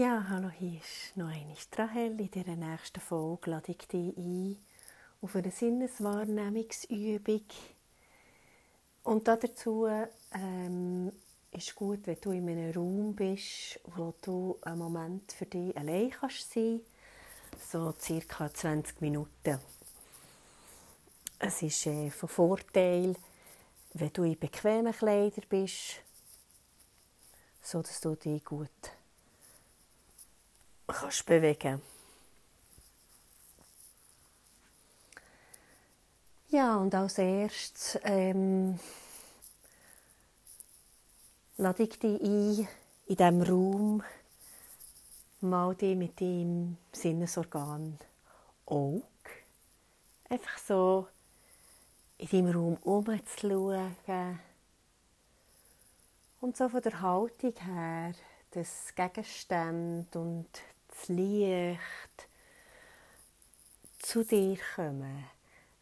Ja, hallo, hier ist noch eine Rahel. In dieser nächsten Folge lade ich dich ein auf eine Sinneswahrnehmungsübung. Und dazu ähm, ist gut, wenn du in einem Raum bist, wo du einen Moment für dich allein kannst sein so circa 20 Minuten. Es ist äh, von Vorteil, wenn du in bequemen Kleidern bist, so dass du dich gut kannst bewegen Ja, und als erstes ähm, lade ich dich ein, in diesem Raum mal dich mit deinem Sinnesorgan Auge einfach so in deinem Raum umzuschauen und so von der Haltung her das Gegenstand und das Licht zu dir kommen,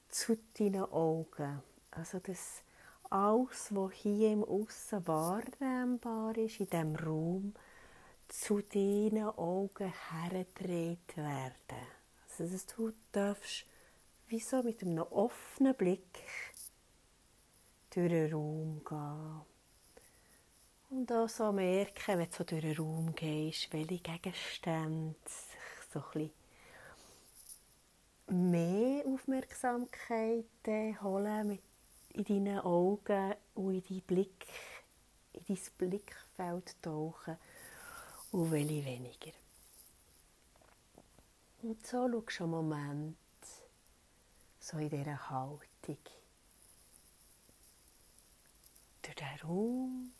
zu deinen Augen. Also das alles, was hier im Aussen wahrnehmbar ist, in diesem Raum, zu deinen Augen hergedreht werden. Also dass du darfst wie so mit einem offenen Blick durch den Raum gehen. Und auch so merken, wenn du so durch den Raum gehst, welche Gegenstände sich so ein mehr Aufmerksamkeit holen in deinen Augen und in deinen Blick, in dein Blickfeld tauchen und welche weniger. Und so schaust du einen Moment so in dieser Haltung durch den Raum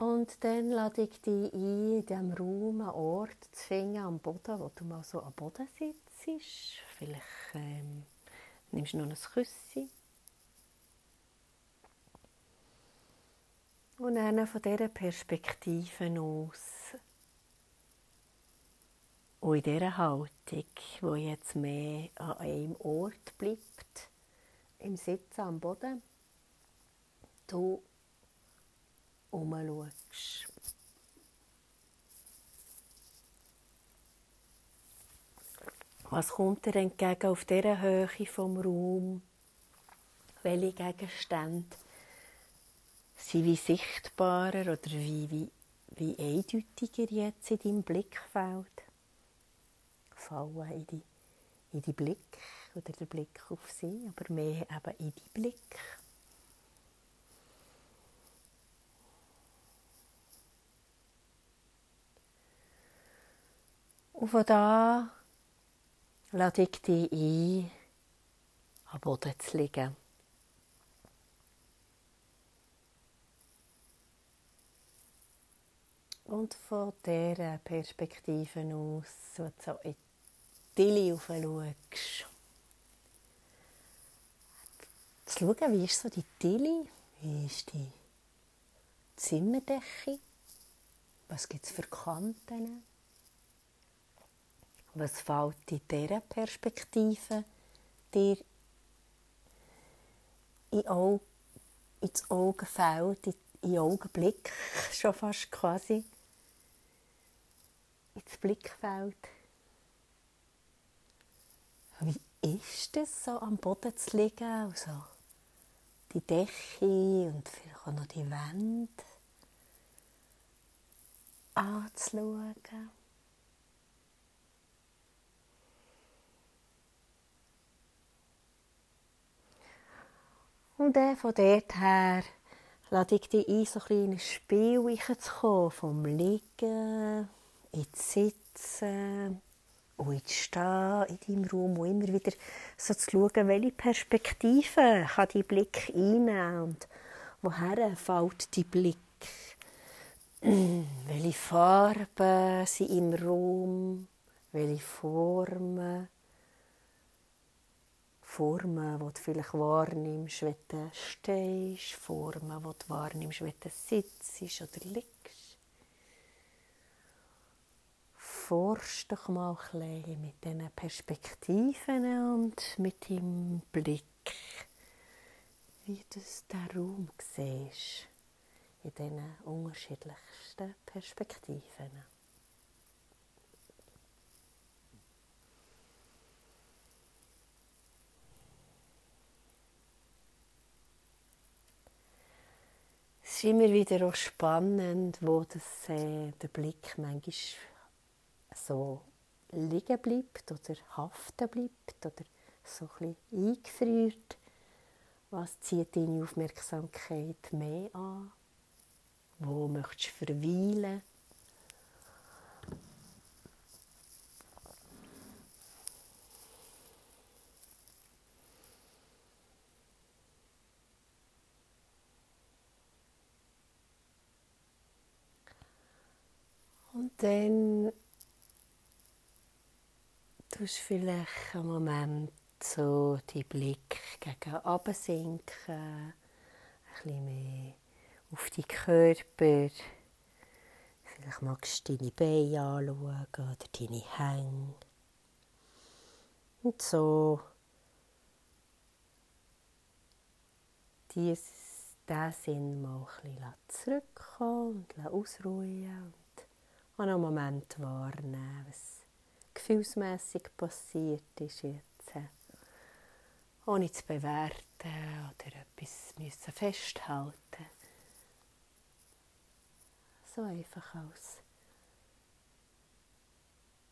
Und dann lade ich dich ein, in diesem Raum einen Ort zu finden am Boden, wo du mal so am Boden sitzt. Vielleicht ähm, nimmst du noch ein Küsschen. Und dann von dieser Perspektive aus und in dieser Haltung, die jetzt mehr an einem Ort bleibt, im Sitzen am Boden, du umschaust. Was kommt dir entgegen auf dieser Höhe vom Raum? Welche Gegenstände sind wie sichtbarer oder wie, wie, wie eindeutiger jetzt in deinem Blickfeld? Fallen in die, in die Blick oder der Blick auf sie, aber mehr eben in die Blick. Und von da dich ein, am Boden zu liegen. Und von dieser Perspektive aus, wo du so in die schaust, zu schauen, wie ist so die Tilly, wie ist die Zimmerdecke, was gibt es für Kanten, was fällt in dieser Perspektive dir in Augen, ins Augenfeld, in den Augenblick schon fast quasi, ins Blickfeld? Wie ist es, so am Boden zu liegen, also die Decke und vielleicht auch noch die Wände anzuschauen? Und dann von dort her lade ich dich ein, so ein ins Spiel zu kommen, vom Liegen, ins Sitzen und ins Stehen in deinem Raum und immer wieder so zu schauen, welche Perspektive kann dein Blick einnehmen und woher fällt dein Blick. welche Farben sind im Raum, welche Formen. Formen, die du vielleicht wahrnimmst, wenn du stehst, Formen, die du wahrnimmst, wenn du sitzt oder liegst. Forsch doch mal ein bisschen mit diesen Perspektiven und mit deinem Blick. wie du den Raum siehst in diesen unterschiedlichsten Perspektiven. Ist immer wieder auch spannend, wo das, äh, der Blick manchmal so liegen bleibt oder haften bleibt oder so ein bisschen eingefriert. Was zieht deine Aufmerksamkeit mehr an? Wo möchtest du verweilen? Und dann tust du vielleicht einen Moment so die Blick gegen oben sinken, ein bisschen mehr auf die Körper. Vielleicht magst du deine Beine anschauen oder deine Hänge. Und so dies, diesen Sinn mal ein bisschen zurückkommen und ausruhen und einen Moment wahrnehmen, was gefühlsmässig passiert ist jetzt. Ohne zu bewerten oder etwas müssen festhalten. So einfach als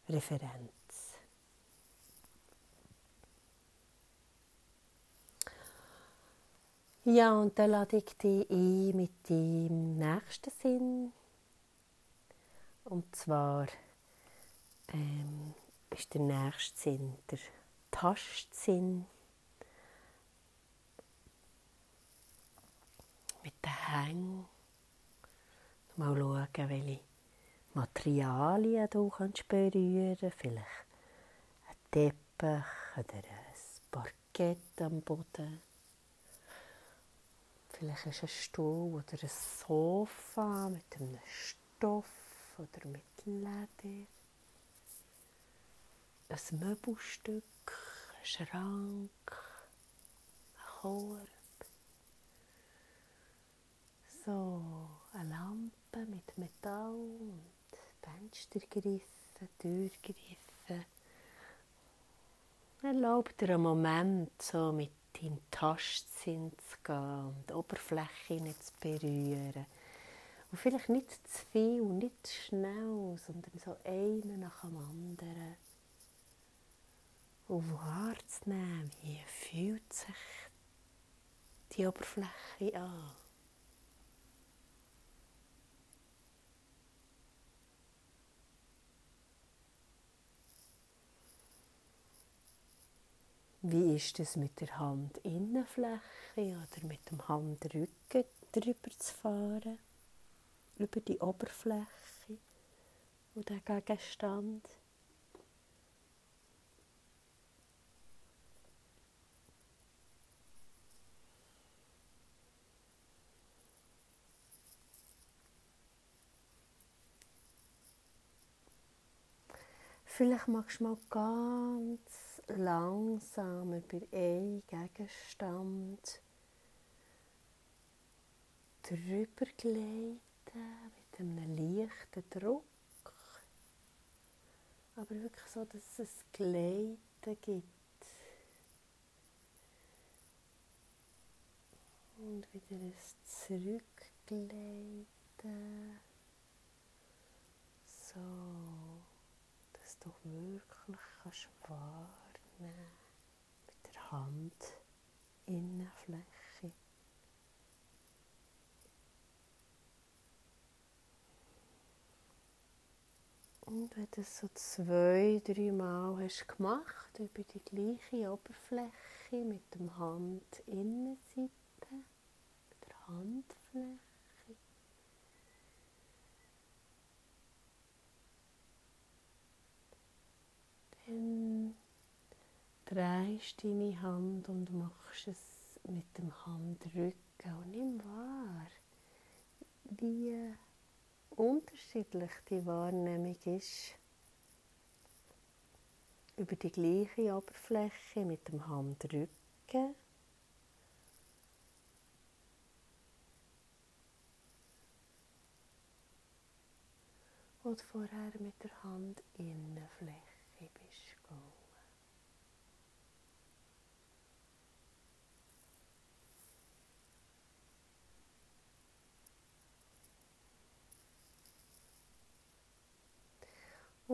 Referenz. Ja, und dann lade ich dich ein mit dem nächsten Sinn. Und zwar ähm, ist der nächste Sinn der Tastsinn. Mit den Hängen. Mal schauen, welche Materialien du kannst berühren kannst. Vielleicht ein Teppich oder ein Parkett am Boden. Vielleicht ist ein Stuhl oder ein Sofa mit einem Stoff oder mit Leder ein Möbelstück, ein Schrank, ein Korb. So, eine Lampe mit Metall und Fenstergriffen, Türgriffen. Erlaub dir einen Moment, so mit deinem Tastsinn zu gehen und die Oberfläche zu berühren. Und vielleicht nicht zu viel nicht zu schnell, sondern so einen nach dem anderen und wahrzunehmen, wie fühlt sich die Oberfläche an. Wie ist es mit der Handinnenfläche oder mit dem Handrücken drüber zu fahren? Über die Oberfläche und den Gegenstand? Vielleicht magst du mal ganz langsam über einen Gegenstand drüber gleiten mit einem leichten Druck. Aber wirklich so, dass es Gleiten gibt. Und wieder ein Zurückgleiten. So du wirklich kannst wahrnehmen mit der Hand Innenfläche. Und wenn du es so zwei, drei Mal hast gemacht über die gleiche Oberfläche mit dem Handinnenseite, mit der Handfläche, Dann drehst deine Hand und machst es mit dem Handrücken. Und nimm wahr, wie unterschiedlich die Wahrnehmung ist, über die gleiche Oberfläche mit dem Handrücken, wo du vorher mit der Hand in Innenfläche bist. Gegangen.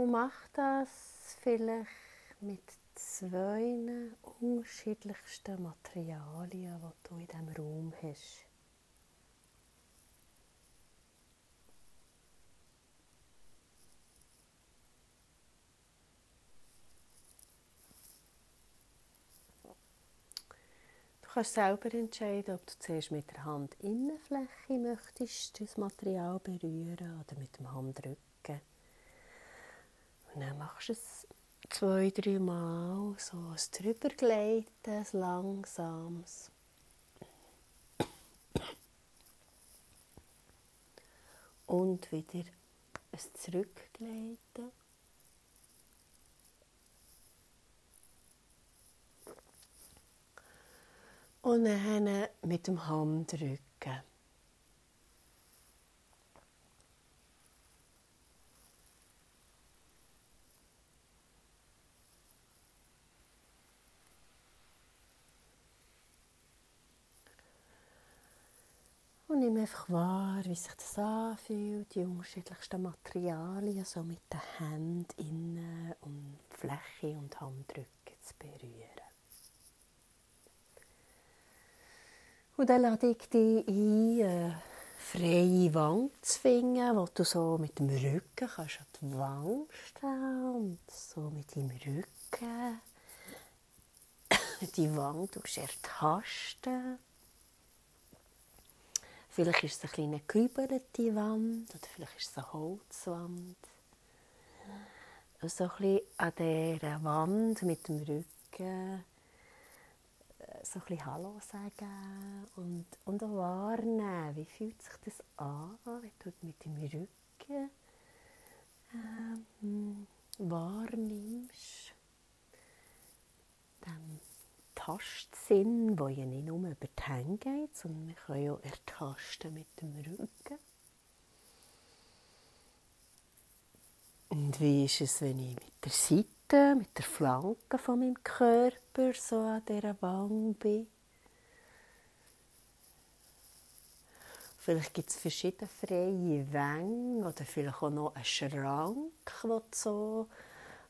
Und mach das vielleicht mit zwei unterschiedlichsten Materialien, die du in diesem Raum hast. Du kannst selber entscheiden, ob du zuerst mit der Hand Innenfläche möchtest das Material berühren oder mit dem Handrücken. Und dann machst du es zwei, drei Mal so ein drübergleiten, ein langsames. Und wieder ein Zurückgleiten. Und dann mit dem Handrücken. Und nimm einfach wahr, wie sich das anfühlt, die unterschiedlichsten Materialien so mit den Händen innen und Fläche und Handrücken zu berühren. Und dann lade ich dich ein, eine freie Wand zu finden, wo du so mit dem Rücken kannst an die Wand stehen und so mit deinem Rücken die Wand ertasten Vielleicht ist es eine kleine gerübelte Wand oder vielleicht ist es eine Holzwand. Und so ein bisschen an dieser Wand mit dem Rücken äh, so ein Hallo sagen und, und auch wahrnehmen, wie fühlt sich das an, wenn du mit dem Rücken ähm, wahrnimmst. Dann Tastsinn, der ja nicht nur über die Hände geht, sondern wir können ja ertasten mit dem Rücken. Und wie ist es, wenn ich mit der Seite, mit der Flanke von meinem Körper so an dieser Wand bin? Vielleicht gibt es verschiedene freie Wänge oder vielleicht auch noch einen Schrank, wo du so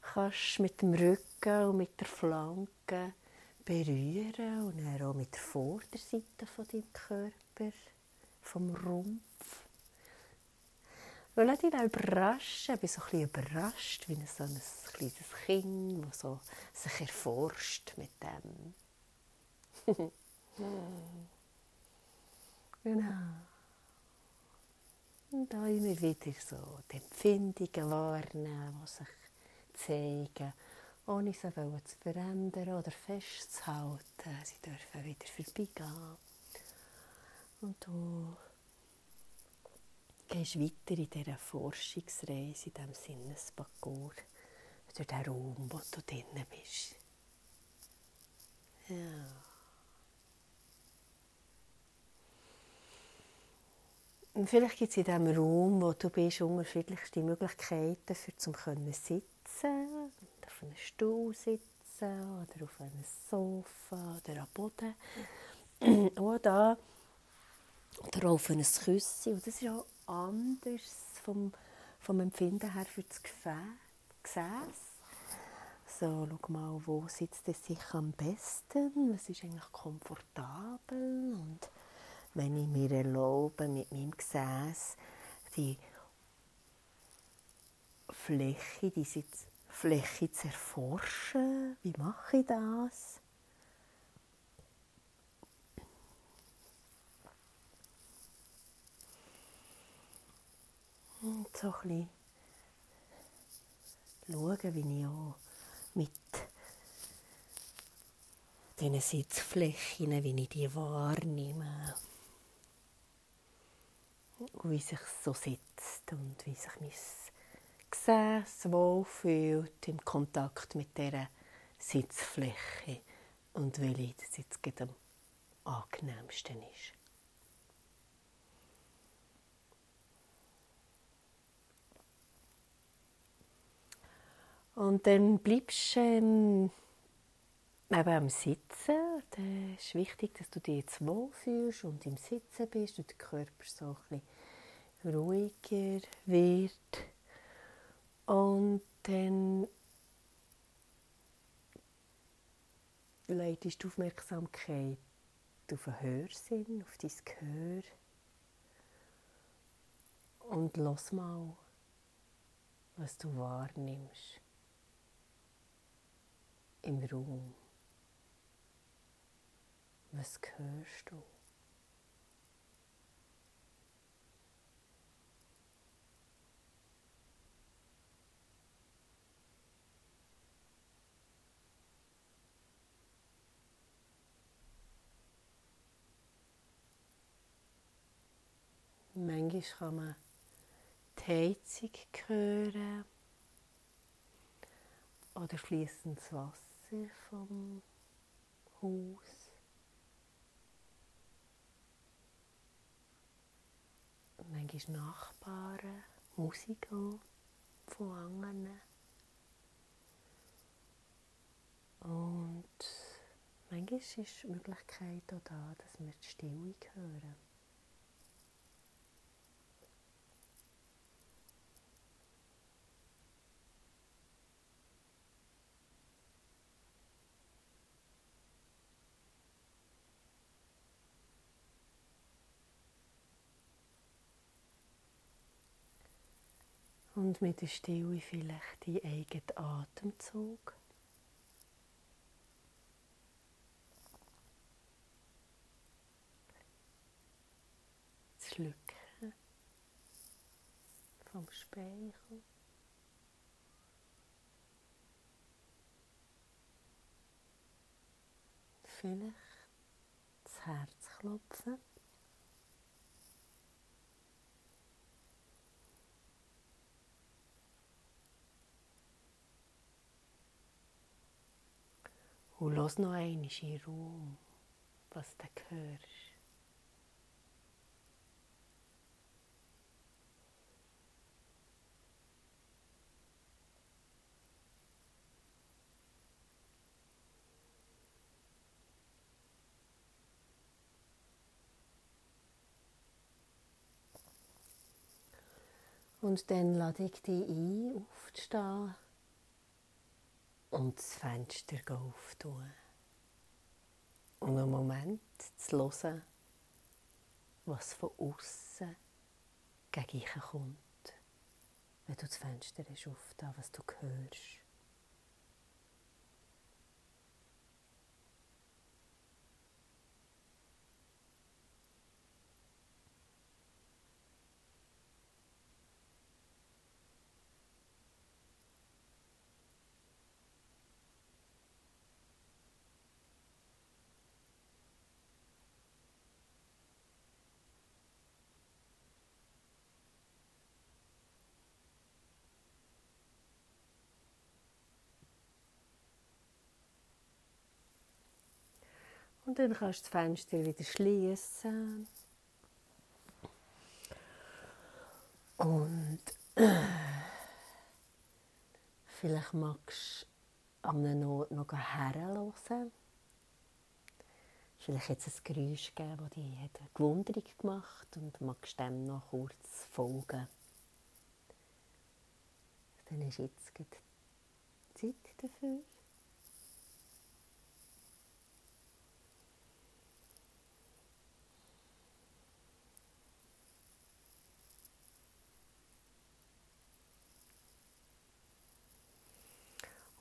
kannst mit dem Rücken und mit der Flanke berühren und dann auch mit der Vorderseite von deinem Körper, vom Rumpf. Und lass dich auch überraschen. Bin so ein bisschen überrascht, wie so ein kleines Kind, das so sich erforscht mit dem. genau. Und da immer wieder so die Empfindungen wahrnehmen, die sich zeigen ohne sie zu verändern oder festzuhalten. Sie dürfen wieder vorbeigehen. Und du gehst weiter in dieser Forschungsreise, in diesem Sinnesparcours, durch den Raum, wo du drinnen bist. Ja. Und vielleicht gibt es in diesem Raum, wo du bist, unterschiedlichste Möglichkeiten, für zum sitzen einem Stuhl sitzen oder auf einem Sofa oder am Boden. oder, oder auf einem Küsschen. Und das ist auch anders vom, vom Empfinden her für das Gefäß. So, schau mal, wo sitzt es sich am besten? Was ist eigentlich komfortabel? Und wenn ich mir erlaube, mit meinem Gesäß die Fläche, die sitzt Fläche zu erforschen. Wie mache ich das? Und so ein schauen, wie ich auch mit diesen Sitzflächen, wie ich die wahrnehme. Und wie sich so sitzt und wie sich mein Gesäß wohlfühlt im Kontakt mit dieser Sitzfläche und welche jetzt am angenehmsten ist. Und dann bleibst du ähm, eben am Sitzen. Da ist wichtig, dass du dich jetzt wohlfühlst und im Sitzen bist und der Körper so ein bisschen ruhiger wird. Und dann leitest du Aufmerksamkeit auf den Hörsinn, auf dein Gehör. Und lass mal, was du wahrnimmst im Raum. Was hörst du? Manchmal kann man die Heizung hören oder fließendes Wasser vom Haus. Manchmal Nachbarn, Musik von anderen. Und manchmal ist die Möglichkeit auch da, dass wir die Stille hören. Und mit der Stille vielleicht die eigenen Atemzug. Das Schlucken vom Speichel. Vielleicht das Herz klopfen. Und lass noch einmal in Raum, was du hörst. Und dann lade ich dich ein, aufzustehen und das Fenster auftun. Und einen Moment zu hören, was von außen gegen dich kommt, wenn du das Fenster aufgetan, was du hörst. Und dann kannst du das Fenster wieder schließen. Und vielleicht magst du an einem Ort noch herhören. Vielleicht hat es ein Geräusch gegeben, das dich eine Gewunderung gemacht hat und magst dem noch kurz folgen. Dann ist jetzt Zeit dafür.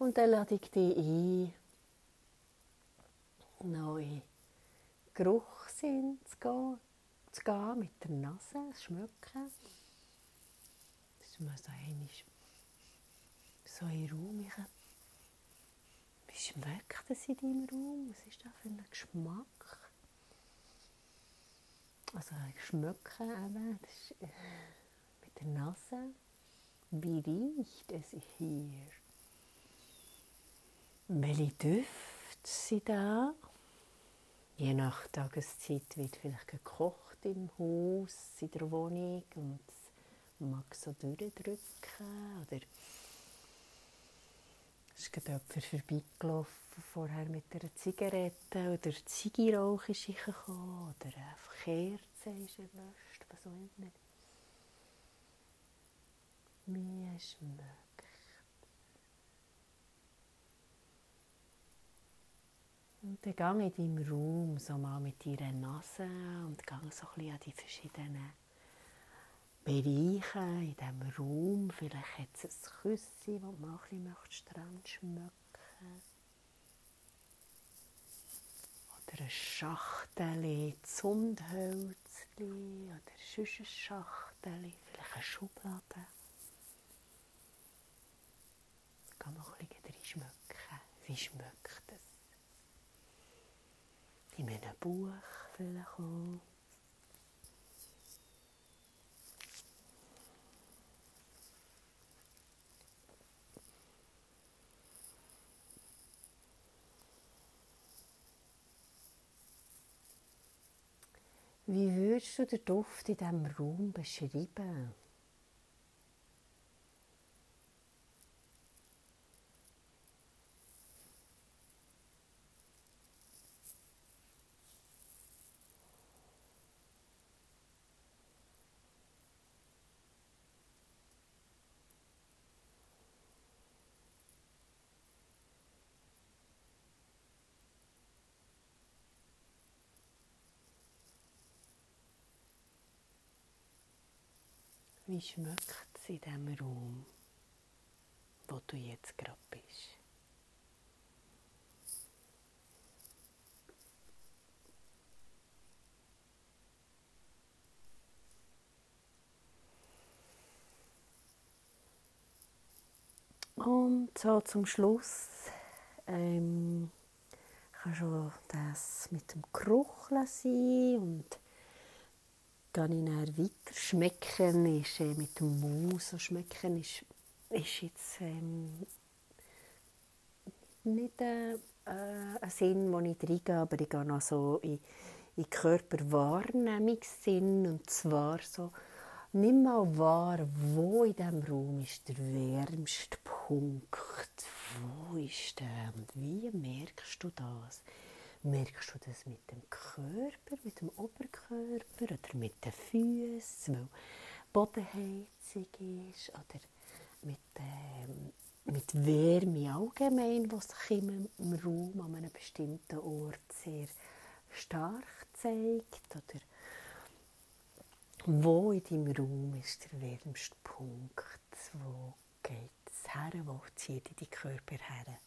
Und dann lade ich dich ein, neue Geruchssinn zu gehen, zu gehen mit der Nase, zu schmecken. Das ist mal so einig. So in Raum. Wie schmeckt es in deinem Raum? Was ist das für ein Geschmack? Also schmecken eben, das ist, äh, mit der Nase. Wie riecht es hier? Welche Düfte sind da? Je nach Tageszeit wird vielleicht gekocht im Haus, in der Wohnung und mag so durchdrücken oder ist gerade jemand vorbeigelaufen, vorher mit einer Zigarette oder Zigarrauch ist gekommen oder eine Kerze ist erlöscht, was auch immer. Mir schmeckt. Und dann ich in deinem Raum so mal mit deiner Nase und gehe so ein an die verschiedenen Bereiche in diesem Raum. Vielleicht hat es ein Küsschen, das man auch ein bisschen dran schmecken Oder ein Schachtel Zundhölzchen oder sonst ein Schachtel, vielleicht eine Schublade. Kann noch ein bisschen schmecken. Wie schmeckt? In einem Buch vielleicht auch. Wie würdest du den Duft in diesem Raum beschreiben? Wie schmeckt es in diesem Raum, wo du jetzt gerade bist? Und so zum Schluss ähm, kann schon das mit dem Geruch sein und gehe ich dann weiter. Schmecken ist äh, mit dem Maus, so schmecken ist, ist jetzt ähm, nicht äh, ein Sinn, den ich reingehe, aber ich gehe noch so in, in Körperwahrnehmungssinn und zwar so, nimm mal wahr, wo in diesem Raum ist der wärmste Punkt, wo ist der und wie merkst du das? Merkst du das mit dem Körper, mit dem Oberkörper oder mit den Füßen, weil Bodenheizung ist oder mit, ähm, mit Wärme allgemein, was sich im, Raum an einem bestimmten Ort sehr stark zeigt oder wo in deinem Raum ist der wärmste Punkt, wo geht es her, wo zieht die Körper her?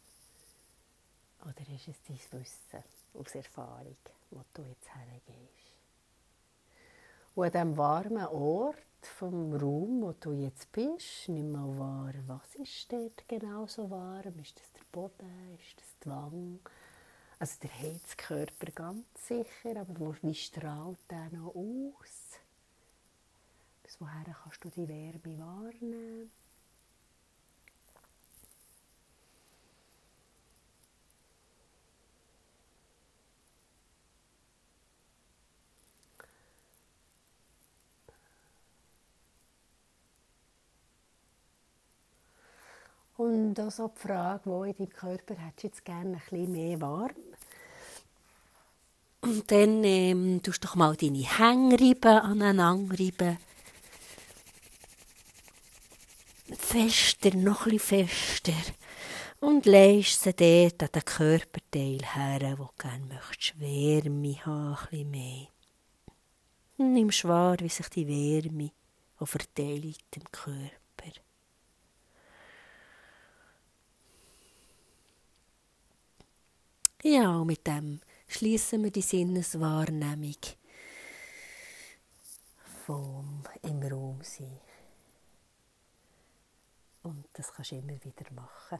Oder ist es dein Wissen? aus Erfahrung, wo du jetzt hergehst. Und an diesem warmen Ort vom Raum, wo du jetzt bist, nimm mal wahr, was ist dort genau so warm? Ist das der Boden? Ist das die Wange? Also der Heizkörper ganz sicher, aber wie strahlt der noch aus? Bis woher kannst du die Wärme wahrnehmen? Und auch so die Frage, wo in deinem Körper hättest du jetzt gerne ein bisschen mehr warm? Und dann ähm, tust doch mal deine Hänge aneinander. Fester, noch ein bisschen fester. Und legst sie dort an den Körperteil her, wo du gerne möchtest. Wärme haben, ein mehr. Und nimmst wahr, wie sich die Wärme verteilt im Körper. Ja, und mit dem schließen wir die Sinneswahrnehmung vom im Raum sein. Und das kannst du immer wieder machen.